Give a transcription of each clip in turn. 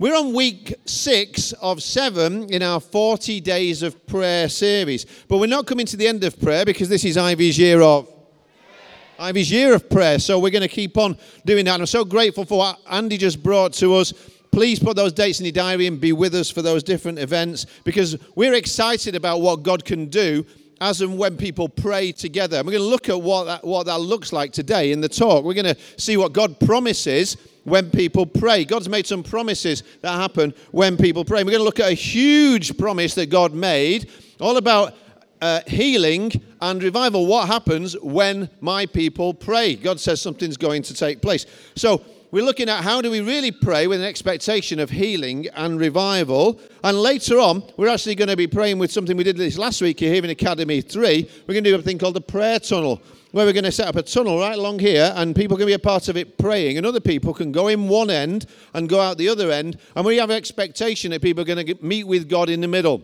We're on week six of seven in our 40 days of prayer series. But we're not coming to the end of prayer because this is Ivy's year of Ivy's year of prayer. So we're going to keep on doing that. And I'm so grateful for what Andy just brought to us. Please put those dates in your diary and be with us for those different events because we're excited about what God can do as and when people pray together. And we're going to look at what that, what that looks like today in the talk. We're going to see what God promises when people pray. God's made some promises that happen when people pray. We're going to look at a huge promise that God made, all about uh, healing and revival. What happens when my people pray? God says something's going to take place. So, we're looking at how do we really pray with an expectation of healing and revival. And later on, we're actually going to be praying with something we did this last week here in Academy 3. We're going to do a thing called the prayer tunnel where we're going to set up a tunnel right along here, and people can be a part of it praying, and other people can go in one end and go out the other end, and we have an expectation that people are going to meet with God in the middle.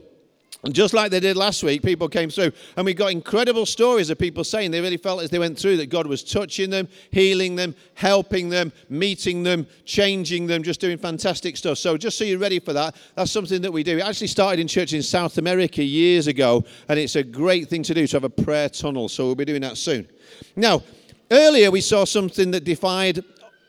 And just like they did last week, people came through, and we got incredible stories of people saying they really felt as they went through that God was touching them, healing them, helping them, meeting them, changing them, just doing fantastic stuff. So, just so you're ready for that, that's something that we do. It actually started in church in South America years ago, and it's a great thing to do to have a prayer tunnel. So, we'll be doing that soon. Now, earlier we saw something that defied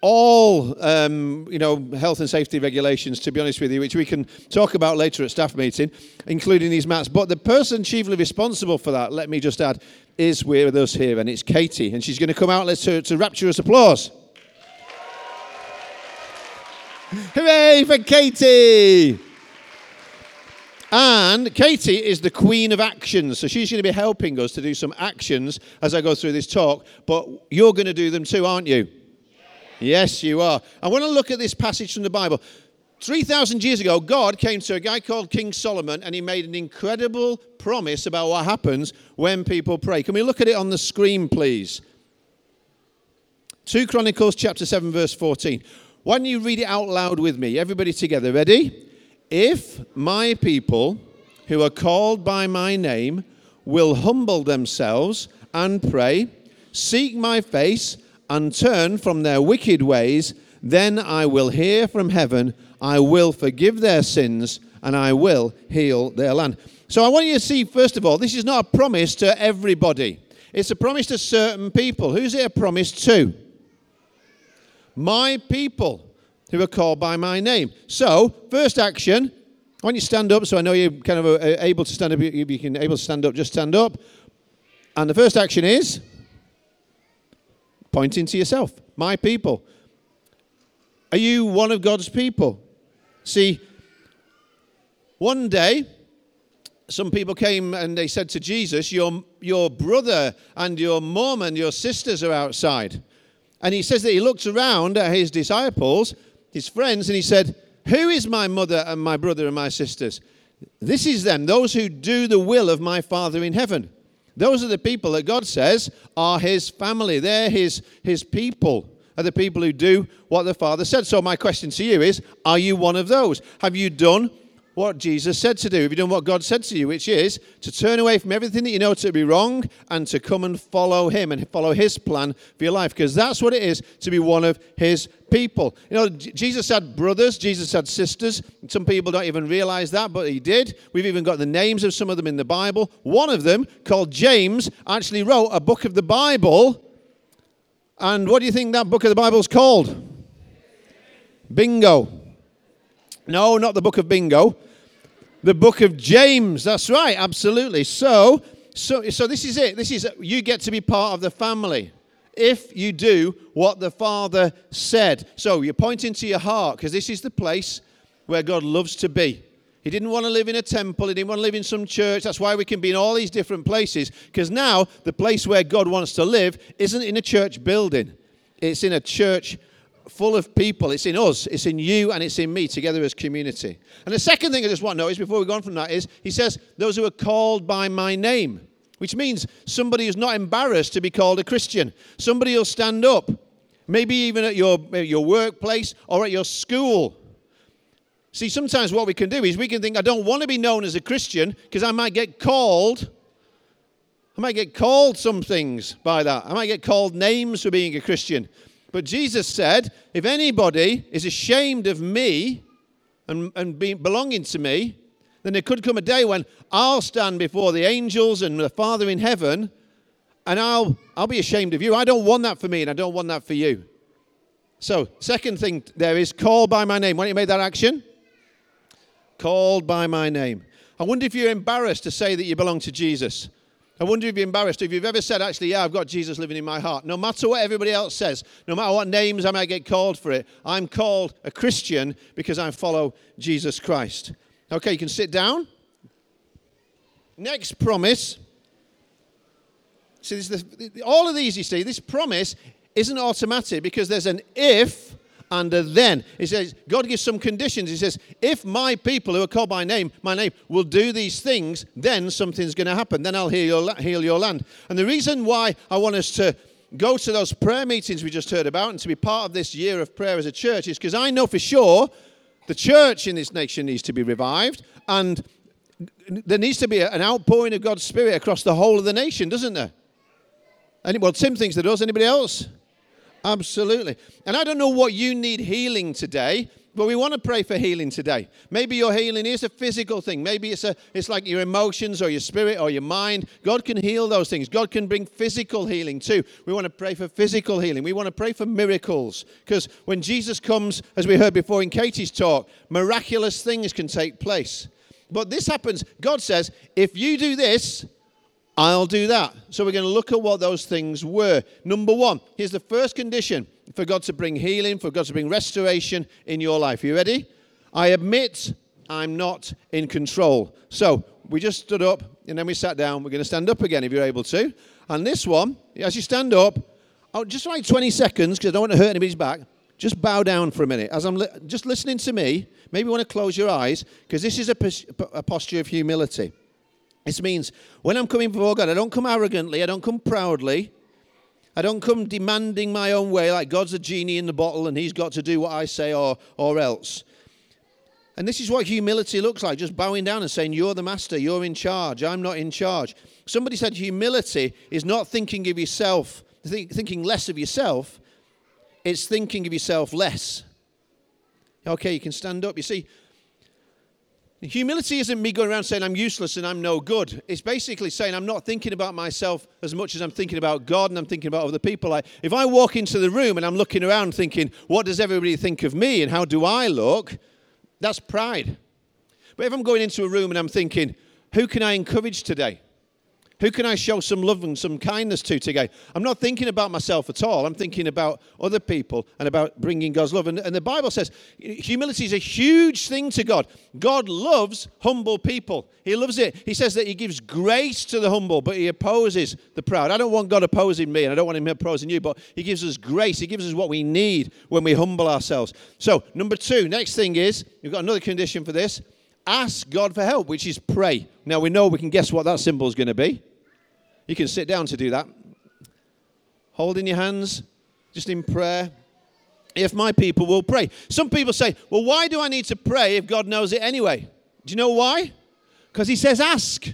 all um, you know health and safety regulations to be honest with you which we can talk about later at staff meeting including these mats but the person chiefly responsible for that let me just add is with us here and it's katie and she's going to come out let's to, to rapturous applause hooray for katie and Katie is the queen of actions. So she's going to be helping us to do some actions as I go through this talk. But you're going to do them too, aren't you? Yes, you are. I want to look at this passage from the Bible. 3,000 years ago, God came to a guy called King Solomon and he made an incredible promise about what happens when people pray. Can we look at it on the screen, please? 2 Chronicles chapter 7, verse 14. Why don't you read it out loud with me? Everybody together. Ready? If my people who are called by my name will humble themselves and pray, seek my face, and turn from their wicked ways, then I will hear from heaven, I will forgive their sins, and I will heal their land. So I want you to see, first of all, this is not a promise to everybody. It's a promise to certain people. Who's it a promise to? My people who are called by my name. So, first action, I want you to stand up so I know you're kind of able to stand up. You can able to stand up, just stand up. And the first action is pointing to yourself. My people. Are you one of God's people? See, one day, some people came and they said to Jesus, Your, your brother and your mom and your sisters are outside. And he says that he looked around at his disciples his friends and he said, Who is my mother and my brother and my sisters? This is them, those who do the will of my Father in heaven. Those are the people that God says are his family. They're his, his people, are the people who do what the Father said. So, my question to you is Are you one of those? Have you done what Jesus said to do? Have you done what God said to you, which is to turn away from everything that you know to be wrong and to come and follow Him and follow His plan for your life? Because that's what it is to be one of His people. You know, Jesus had brothers, Jesus had sisters. Some people don't even realize that, but He did. We've even got the names of some of them in the Bible. One of them, called James, actually wrote a book of the Bible. And what do you think that book of the Bible is called? Bingo. No, not the book of bingo. The book of James. That's right, absolutely. So, so, so this is it. This is you get to be part of the family if you do what the Father said. So you're pointing to your heart because this is the place where God loves to be. He didn't want to live in a temple. He didn't want to live in some church. That's why we can be in all these different places. Because now the place where God wants to live isn't in a church building, it's in a church full of people. It's in us, it's in you, and it's in me together as community. And the second thing I just want to notice before we go on from that is he says, Those who are called by my name. Which means somebody who's not embarrassed to be called a Christian. Somebody who'll stand up, maybe even at your, your workplace or at your school. See, sometimes what we can do is we can think, I don't want to be known as a Christian because I might get called. I might get called some things by that. I might get called names for being a Christian. But Jesus said, if anybody is ashamed of me and, and being, belonging to me, then there could come a day when I'll stand before the angels and the Father in heaven and I'll, I'll be ashamed of you. I don't want that for me and I don't want that for you. So, second thing there is called by my name. Why don't you make that action? Called by my name. I wonder if you're embarrassed to say that you belong to Jesus. I wonder if you're embarrassed if you've ever said, actually, yeah, I've got Jesus living in my heart. No matter what everybody else says, no matter what names I might get called for it, I'm called a Christian because I follow Jesus Christ. Okay, you can sit down. Next promise. See, the, all of these, you see, this promise isn't automatic because there's an if and then. He says, God gives some conditions. He says, if my people who are called by name, my name, will do these things, then something's going to happen. Then I'll heal your, heal your land. And the reason why I want us to go to those prayer meetings we just heard about and to be part of this year of prayer as a church is because I know for sure the church in this nation needs to be revived and there needs to be an outpouring of God's Spirit across the whole of the nation, doesn't there? Any, well, Tim thinks there does. Anybody else? Absolutely. And I don't know what you need healing today, but we want to pray for healing today. Maybe your healing is a physical thing. Maybe it's a it's like your emotions or your spirit or your mind. God can heal those things. God can bring physical healing too. We want to pray for physical healing. We want to pray for miracles because when Jesus comes, as we heard before in Katie's talk, miraculous things can take place. But this happens. God says, if you do this, I'll do that. So we're going to look at what those things were. Number one, here's the first condition for God to bring healing, for God to bring restoration in your life. Are you ready? I admit I'm not in control. So we just stood up and then we sat down. We're going to stand up again if you're able to. And this one, as you stand up, oh, just like 20 seconds because I don't want to hurt anybody's back. Just bow down for a minute. As I'm li- just listening to me, maybe you want to close your eyes because this is a, pos- a posture of humility. This means when I'm coming before God, I don't come arrogantly, I don't come proudly, I don't come demanding my own way like God's a genie in the bottle and he's got to do what I say or, or else. And this is what humility looks like just bowing down and saying, You're the master, you're in charge, I'm not in charge. Somebody said humility is not thinking of yourself, thinking less of yourself, it's thinking of yourself less. Okay, you can stand up. You see, Humility isn't me going around saying I'm useless and I'm no good. It's basically saying I'm not thinking about myself as much as I'm thinking about God and I'm thinking about other people. If I walk into the room and I'm looking around thinking, what does everybody think of me and how do I look? That's pride. But if I'm going into a room and I'm thinking, who can I encourage today? Who can I show some love and some kindness to today? I'm not thinking about myself at all. I'm thinking about other people and about bringing God's love. And, and, the Bible says humility is a huge thing to God. God loves humble people. He loves it. He says that He gives grace to the humble, but He opposes the proud. I don't want God opposing me, and I don't want Him opposing you, but He gives us grace. He gives us what we need when we humble ourselves. So, number two, next thing is you've got another condition for this ask God for help, which is pray. Now we know we can guess what that symbol is going to be. You can sit down to do that. Holding your hands, just in prayer. If my people will pray. Some people say, well, why do I need to pray if God knows it anyway? Do you know why? Because He says, ask.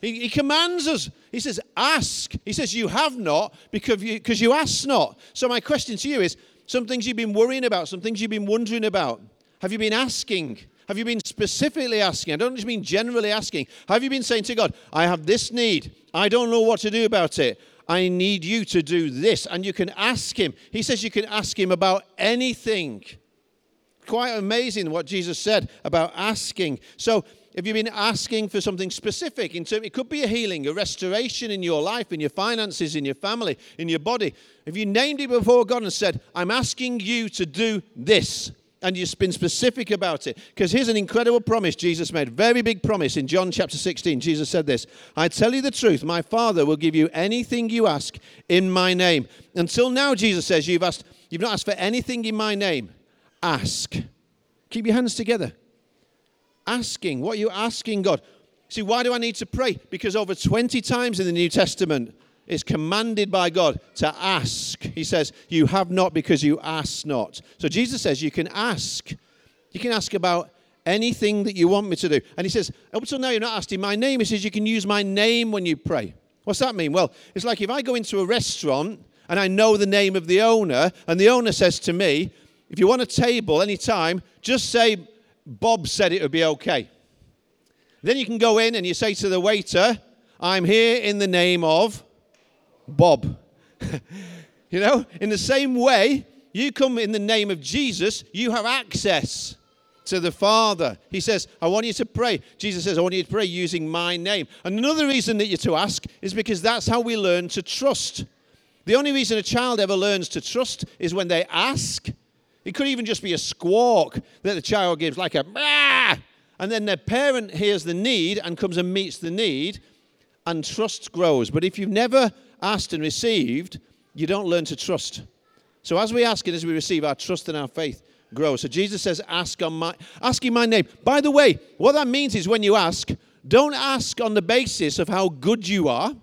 He, he, commands us. He says, ask. He says, you have not because you, because you ask not. So, my question to you is some things you've been worrying about, some things you've been wondering about. Have you been asking? Have you been specifically asking? I don't just mean generally asking. Have you been saying to God, I have this need. I don't know what to do about it. I need you to do this. And you can ask Him. He says you can ask Him about anything. Quite amazing what Jesus said about asking. So, if you've been asking for something specific, in term, it could be a healing, a restoration in your life, in your finances, in your family, in your body. If you named it before God and said, I'm asking you to do this, and you've been specific about it. Because here's an incredible promise Jesus made. Very big promise in John chapter 16. Jesus said this I tell you the truth, my Father will give you anything you ask in my name. Until now, Jesus says, you've asked, you've not asked for anything in my name. Ask. Keep your hands together. Asking. What are you asking God? See, why do I need to pray? Because over 20 times in the New Testament, it's commanded by God to ask. He says, You have not because you ask not. So Jesus says, You can ask. You can ask about anything that you want me to do. And he says, Up until now, you're not asking my name. He says, You can use my name when you pray. What's that mean? Well, it's like if I go into a restaurant and I know the name of the owner, and the owner says to me, If you want a table anytime, just say, Bob said it would be okay. Then you can go in and you say to the waiter, I'm here in the name of Bob. you know, in the same way, you come in the name of Jesus, you have access to the Father. He says, I want you to pray. Jesus says, I want you to pray using my name. And another reason that you're to ask is because that's how we learn to trust. The only reason a child ever learns to trust is when they ask. It could even just be a squawk that the child gives, like a bah! And then their parent hears the need and comes and meets the need, and trust grows. But if you've never asked and received, you don't learn to trust. So as we ask and as we receive, our trust and our faith grows. So Jesus says, ask on my ask in my name. By the way, what that means is when you ask, don't ask on the basis of how good you are.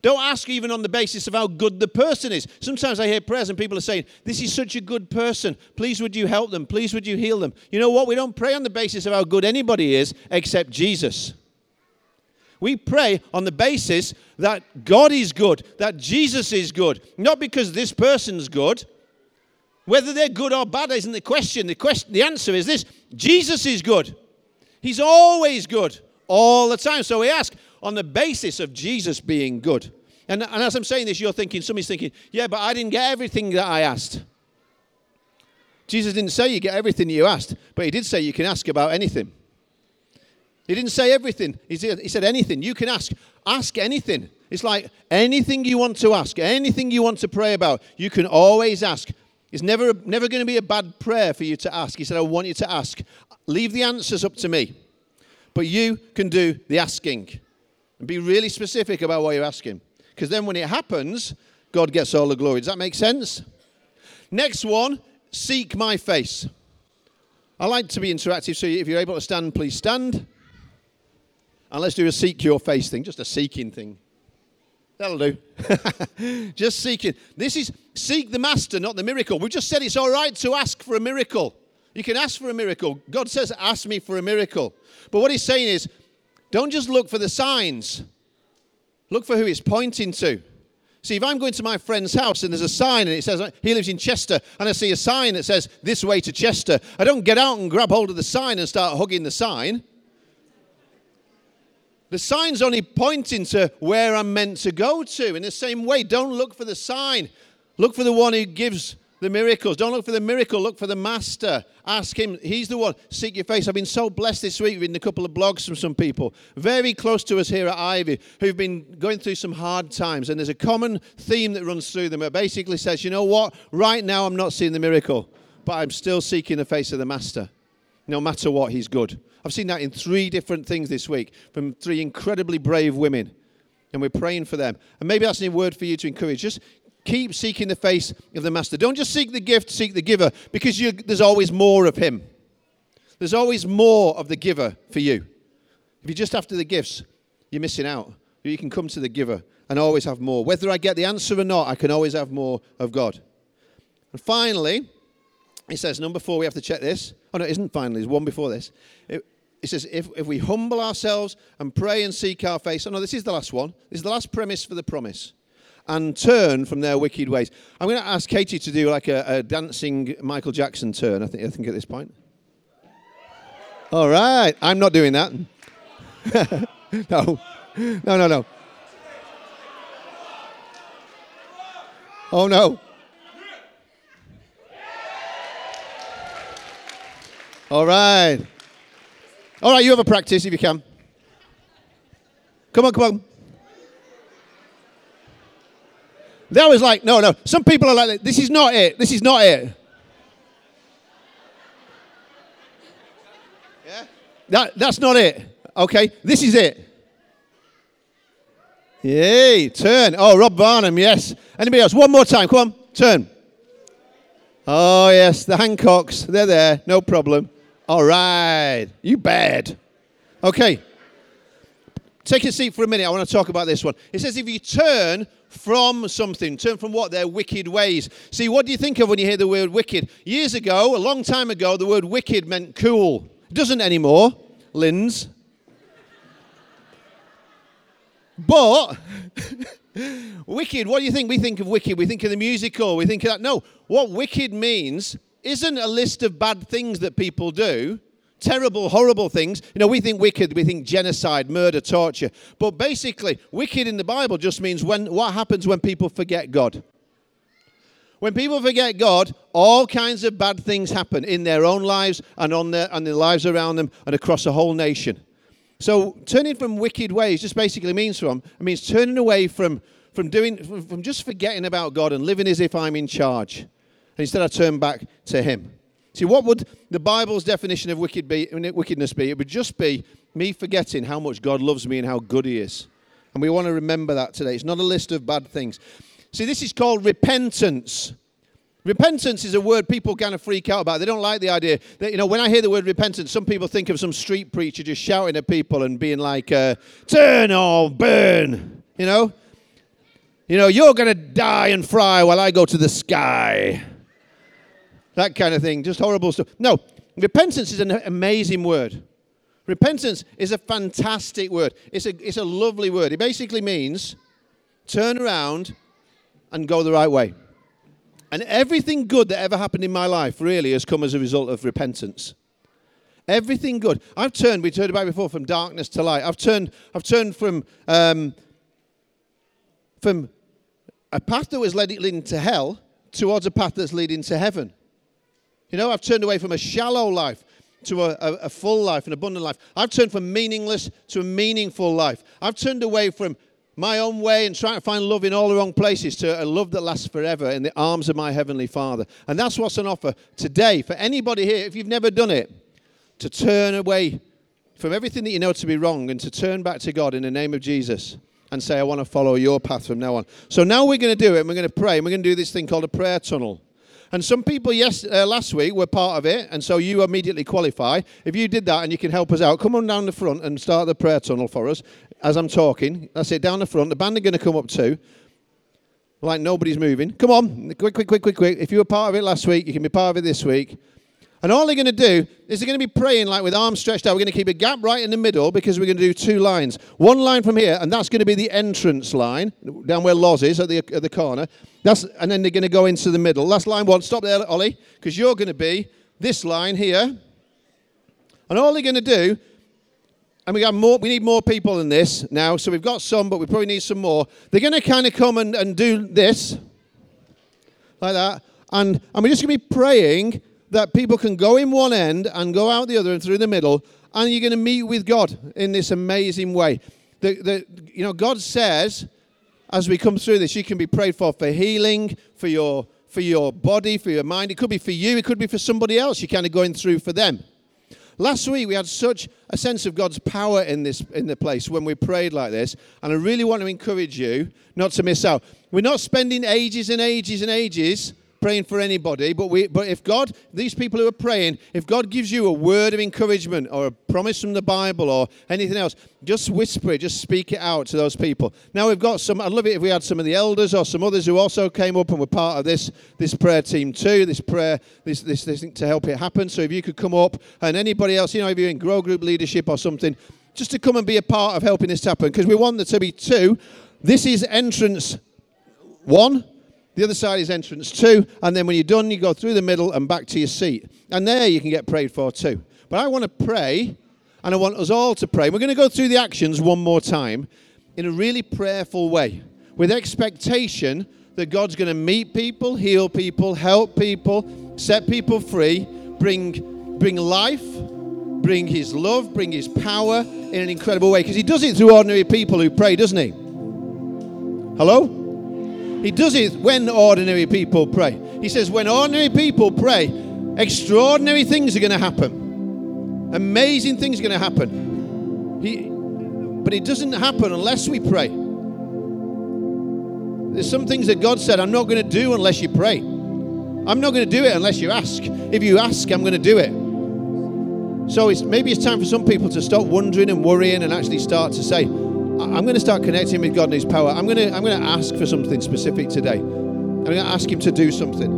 Don't ask even on the basis of how good the person is. Sometimes I hear prayers and people are saying, This is such a good person. Please would you help them? Please would you heal them? You know what? We don't pray on the basis of how good anybody is except Jesus. We pray on the basis that God is good, that Jesus is good, not because this person's good. Whether they're good or bad isn't the question. The, question, the answer is this Jesus is good. He's always good, all the time. So we ask, on the basis of Jesus being good. And, and as I'm saying this, you're thinking, somebody's thinking, yeah, but I didn't get everything that I asked. Jesus didn't say you get everything you asked, but he did say you can ask about anything. He didn't say everything. He said, anything. You can ask. Ask anything. It's like anything you want to ask, anything you want to pray about, you can always ask. It's never, never going to be a bad prayer for you to ask. He said, I want you to ask. Leave the answers up to me. But you can do the asking. And be really specific about what you're asking. Because then when it happens, God gets all the glory. Does that make sense? Next one seek my face. I like to be interactive, so if you're able to stand, please stand. And let's do a seek your face thing, just a seeking thing. That'll do. just seeking. This is seek the master, not the miracle. We just said it's all right to ask for a miracle. You can ask for a miracle. God says, Ask me for a miracle. But what he's saying is, don't just look for the signs, look for who it's pointing to. See, if I'm going to my friend's house and there's a sign and it says he lives in Chester, and I see a sign that says this way to Chester, I don't get out and grab hold of the sign and start hugging the sign. The sign's only pointing to where I'm meant to go to. In the same way, don't look for the sign. Look for the one who gives the miracles. Don't look for the miracle, look for the master. Ask him. He's the one. Seek your face. I've been so blessed this week reading a couple of blogs from some people very close to us here at Ivy who've been going through some hard times. And there's a common theme that runs through them. It basically says, you know what? Right now I'm not seeing the miracle, but I'm still seeking the face of the master. No matter what, he's good. I've seen that in three different things this week from three incredibly brave women and we're praying for them. And maybe that's a word for you to encourage. Just keep seeking the face of the master. Don't just seek the gift, seek the giver, because there's always more of him. There's always more of the giver for you. If you're just after the gifts, you're missing out. You can come to the giver and always have more. Whether I get the answer or not, I can always have more of God. And finally, it says, number four, we have to check this. Oh, no, it isn't finally, there's one before this. It, it says, if, if we humble ourselves and pray and seek our face. Oh, no, this is the last one. This is the last premise for the promise and turn from their wicked ways. I'm going to ask Katie to do like a, a dancing Michael Jackson turn, I think, I think at this point. All right. I'm not doing that. no. No, no, no. Oh, no. All right. All right, you have a practice if you can. Come on, come on. They always like, no, no. Some people are like, this is not it. This is not it. Yeah? That, that's not it. Okay, this is it. Yay, turn. Oh, Rob Barnum, yes. Anybody else? One more time. Come on, turn. Oh, yes, the Hancocks. They're there. No problem. All right. You bad. Okay. Take a seat for a minute. I want to talk about this one. It says, if you turn from something, turn from what? Their wicked ways. See, what do you think of when you hear the word wicked? Years ago, a long time ago, the word wicked meant cool. It doesn't anymore, Linz. But wicked, what do you think? We think of wicked, we think of the musical, we think of that. No, what wicked means isn't a list of bad things that people do terrible, horrible things. You know, we think wicked, we think genocide, murder, torture. But basically, wicked in the Bible just means when what happens when people forget God. When people forget God, all kinds of bad things happen in their own lives and on their and the lives around them and across a whole nation. So turning from wicked ways just basically means from it means turning away from from doing from just forgetting about God and living as if I'm in charge. And instead I turn back to him. See, what would the Bible's definition of wicked be, wickedness be? It would just be me forgetting how much God loves me and how good He is. And we want to remember that today. It's not a list of bad things. See, this is called repentance. Repentance is a word people kind of freak out about. They don't like the idea that, you know, when I hear the word repentance, some people think of some street preacher just shouting at people and being like, uh, turn or burn, you know? You know, you're going to die and fry while I go to the sky that kind of thing, just horrible stuff. No, repentance is an amazing word. Repentance is a fantastic word. It's a, it's a lovely word. It basically means turn around and go the right way. And everything good that ever happened in my life really has come as a result of repentance. Everything good. I've turned, we heard about before, from darkness to light. I've turned, I've turned from, um, from a path that was leading to hell towards a path that's leading to heaven. You know, I've turned away from a shallow life to a, a, a, full life, an abundant life. I've turned from meaningless to a meaningful life. I've turned away from my own way and trying to find love in all the wrong places to a love that lasts forever in the arms of my Heavenly Father. And that's what's on offer today for anybody here, if you've never done it, to turn away from everything that you know to be wrong and to turn back to God in the name of Jesus and say, I want to follow your path from now on. So now we're going to do it and we're going to pray and we're going to do this thing called a prayer tunnel. And some people yes, uh, last week were part of it, and so you immediately qualify. If you did that and you can help us out, come on down the front and start the prayer tunnel for us as I'm talking. That's it, down the front. The band are going to come up too. Like nobody's moving. Come on, quick, quick, quick, quick, quick. If you were part of it last week, you can be part of it this week. And all they're going to do is they're going to be praying like with arms stretched out. We're going to keep a gap right in the middle because we're going to do two lines. One line from here, and that's going to be the entrance line down where Loz is at the, at the corner. That's, and then they're going to go into the middle. Last line one. Stop there, Ollie, because you're going to be this line here. And all they're going to do, and we, have more, we need more people than this now, so we've got some, but we probably need some more. They're going to kind of come and, and do this, like that. And, and we're just going to be praying that people can go in one end and go out the other and through the middle, and you're going to meet with God in this amazing way. The, the, you know, God says, as we come through this, you can be prayed for for healing, for your, for your body, for your mind. It could be for you, it could be for somebody else. You're kind of going through for them. Last week we had such a sense of God's power in this in the place when we prayed like this, and I really want to encourage you not to miss out. We're not spending ages and ages and ages praying for anybody, but we but if God, these people who are praying, if God gives you a word of encouragement or a promise from the Bible or anything else, just whisper it, just speak it out to those people. Now we've got some I'd love it if we had some of the elders or some others who also came up and were part of this this prayer team too, this prayer, this this, this thing to help it happen. So if you could come up and anybody else, you know, if you're in grow group leadership or something, just to come and be a part of helping this happen, because we want there to be two. This is entrance one the other side is entrance two. And then when you're done, you go through the middle and back to your seat. And there you can get prayed for too. But I want to pray, and I want us all to pray. We're going to go through the actions one more time in a really prayerful way with expectation that God's going to meet people, heal people, help people, set people free, bring, bring life, bring His love, bring His power in an incredible way. Because He does it through ordinary people who pray, doesn't He? Hello? He does it when ordinary people pray. He says, when ordinary people pray, extraordinary things are going to happen. Amazing things are going to happen. He, but it doesn't happen unless we pray. There's some things that God said, I'm not going to do unless you pray. I'm not going to do it unless you ask. If you ask, I'm going to do it. So it's, maybe it's time for some people to stop wondering and worrying and actually start to say, I'm going to start connecting with God and His power. I'm going to, I'm going to ask for something specific today. I'm going to ask Him to do something.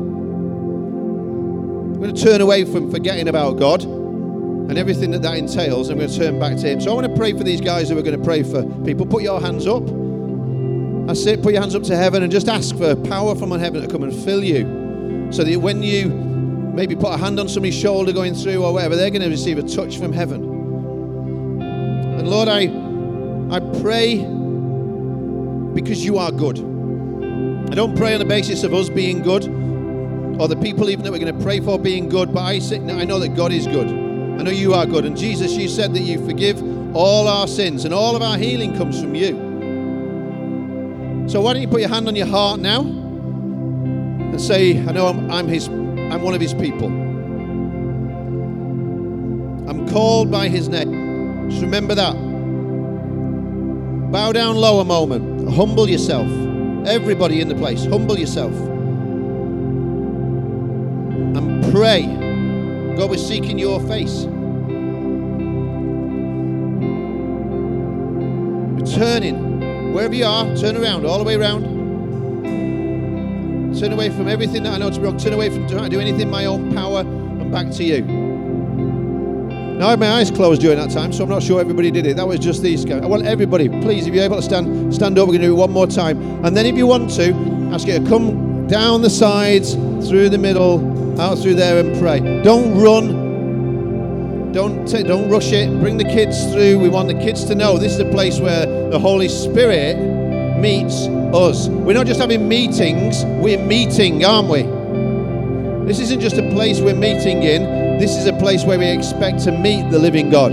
I'm going to turn away from forgetting about God and everything that that entails. I'm going to turn back to Him. So I want to pray for these guys who are going to pray for people. Put your hands up. That's it. Put your hands up to heaven and just ask for power from on heaven to come and fill you. So that when you maybe put a hand on somebody's shoulder going through or whatever, they're going to receive a touch from heaven. And Lord, I, I pray because you are good. I don't pray on the basis of us being good or the people even that we're going to pray for being good, but I, say, I know that God is good. I know you are good. And Jesus, you said that you forgive all our sins and all of our healing comes from you. So why don't you put your hand on your heart now and say, I know I'm, I'm his I'm one of his people. I'm called by his name. Just remember that. Bow down low a moment. Humble yourself. Everybody in the place, humble yourself. And pray. God, we're seeking your face. We're. Wherever you are, turn around, all the way around. Turn away from everything that I know to be wrong. Turn away from trying to do anything in my own power and back to you. Now I had my eyes closed during that time, so I'm not sure everybody did it. That was just these guys. I want everybody, please, if you're able to stand, stand up. We're going to do it one more time. And then if you want to, ask you to come down the sides, through the middle, out through there and pray. Don't run. Don't, t- don't rush it. Bring the kids through. We want the kids to know this is a place where the Holy Spirit meets us. We're not just having meetings, we're meeting, aren't we? This isn't just a place we're meeting in, this is a place where we expect to meet the living God.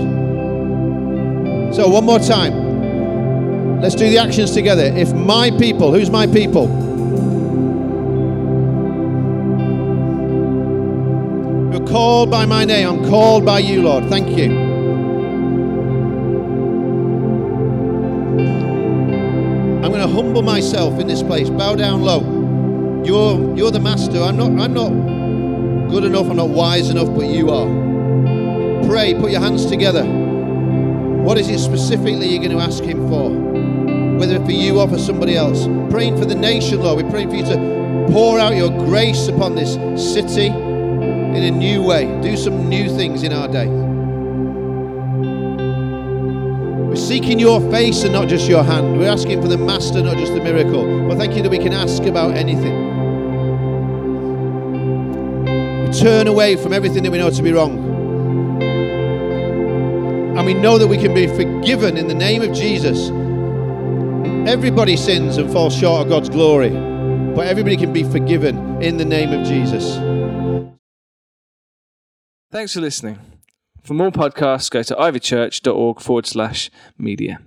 So, one more time. Let's do the actions together. If my people, who's my people? You're called by my name. I'm called by you, Lord. Thank you. I'm going to humble myself in this place. Bow down low. You're you're the master. I'm not I'm not good enough. I'm not wise enough, but you are. Pray. Put your hands together. What is it specifically you're going to ask him for? Whether for you or for somebody else. Praying for the nation, Lord. We're praying for you to pour out your grace upon this city in a new way. Do some new things in our day. We're seeking your face and not just your hand. We're asking for the master, not just the miracle. But thank you that we can ask about anything. Turn away from everything that we know to be wrong. And we know that we can be forgiven in the name of Jesus. Everybody sins and falls short of God's glory. But everybody can be forgiven in the name of Jesus. Thanks for listening. For more podcasts, go to ivychurch.org forward slash media.